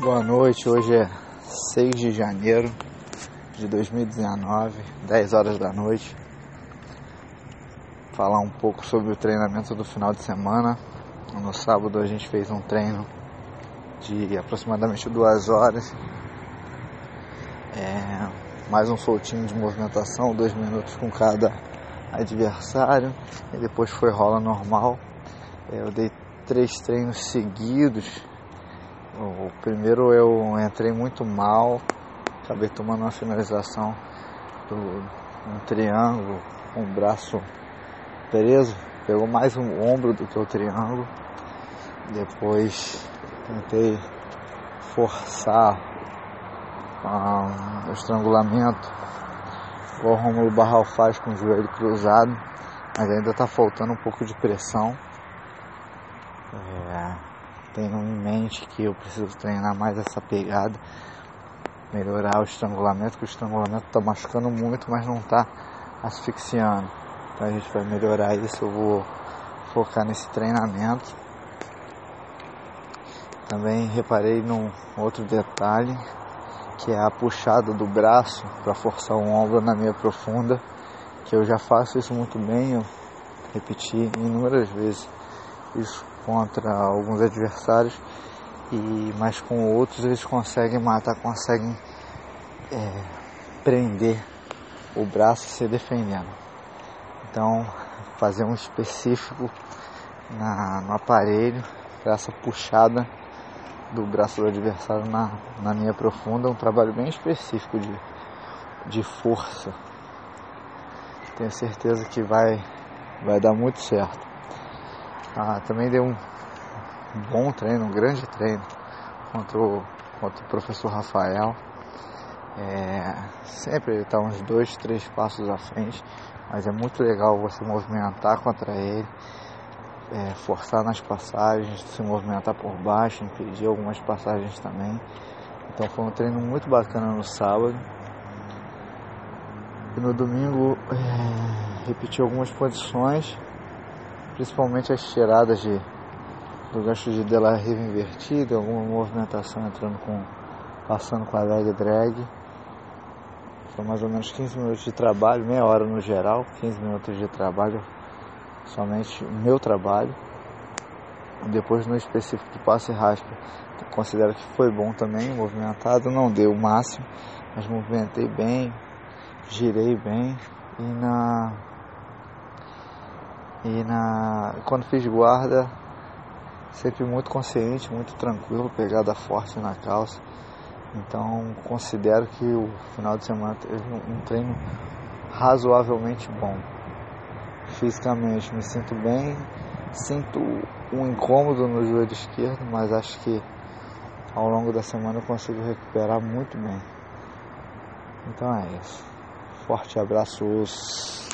Boa noite, hoje é 6 de janeiro de 2019, 10 horas da noite. Falar um pouco sobre o treinamento do final de semana. No sábado a gente fez um treino de aproximadamente duas horas. É, mais um soltinho de movimentação, dois minutos com cada adversário. E depois foi rola normal. É, eu dei três treinos seguidos o primeiro eu entrei muito mal, acabei tomando uma finalização do um triângulo com o braço preso, pegou mais um ombro do que o triângulo. Depois tentei forçar um, o estrangulamento, o Romulo Barral faz com o joelho cruzado, mas ainda está faltando um pouco de pressão. É, tenho em mente que eu preciso treinar mais essa pegada, melhorar o estrangulamento, que o estrangulamento está machucando muito, mas não está asfixiando. Então a gente vai melhorar isso, eu vou focar nesse treinamento. Também reparei num outro detalhe, que é a puxada do braço para forçar o ombro na minha profunda, que eu já faço isso muito bem, eu repeti inúmeras vezes isso contra alguns adversários, e mas com outros eles conseguem matar, conseguem é, prender o braço se defendendo. Então fazer um específico na, no aparelho para essa puxada do braço do adversário na, na linha profunda, um trabalho bem específico de, de força. Tenho certeza que vai, vai dar muito certo. Ah, também deu um bom treino, um grande treino contra o, contra o professor Rafael. É, sempre ele está uns dois, três passos à frente, mas é muito legal você movimentar contra ele, é, forçar nas passagens, se movimentar por baixo, impedir algumas passagens também. Então foi um treino muito bacana no sábado. E no domingo é, repeti algumas posições principalmente as tiradas de, do gancho de Della Riva invertida, alguma movimentação entrando com, passando com a leg drag. Foi mais ou menos 15 minutos de trabalho, meia hora no geral, 15 minutos de trabalho, somente meu trabalho. Depois no específico do passe raspa, considero que foi bom também, movimentado, não deu o máximo, mas movimentei bem, girei bem e na e na, quando fiz guarda, sempre muito consciente, muito tranquilo, pegada forte na calça. Então considero que o final de semana teve um treino razoavelmente bom. Fisicamente me sinto bem, sinto um incômodo no joelho esquerdo, mas acho que ao longo da semana eu consigo recuperar muito bem. Então é isso. Forte abraços.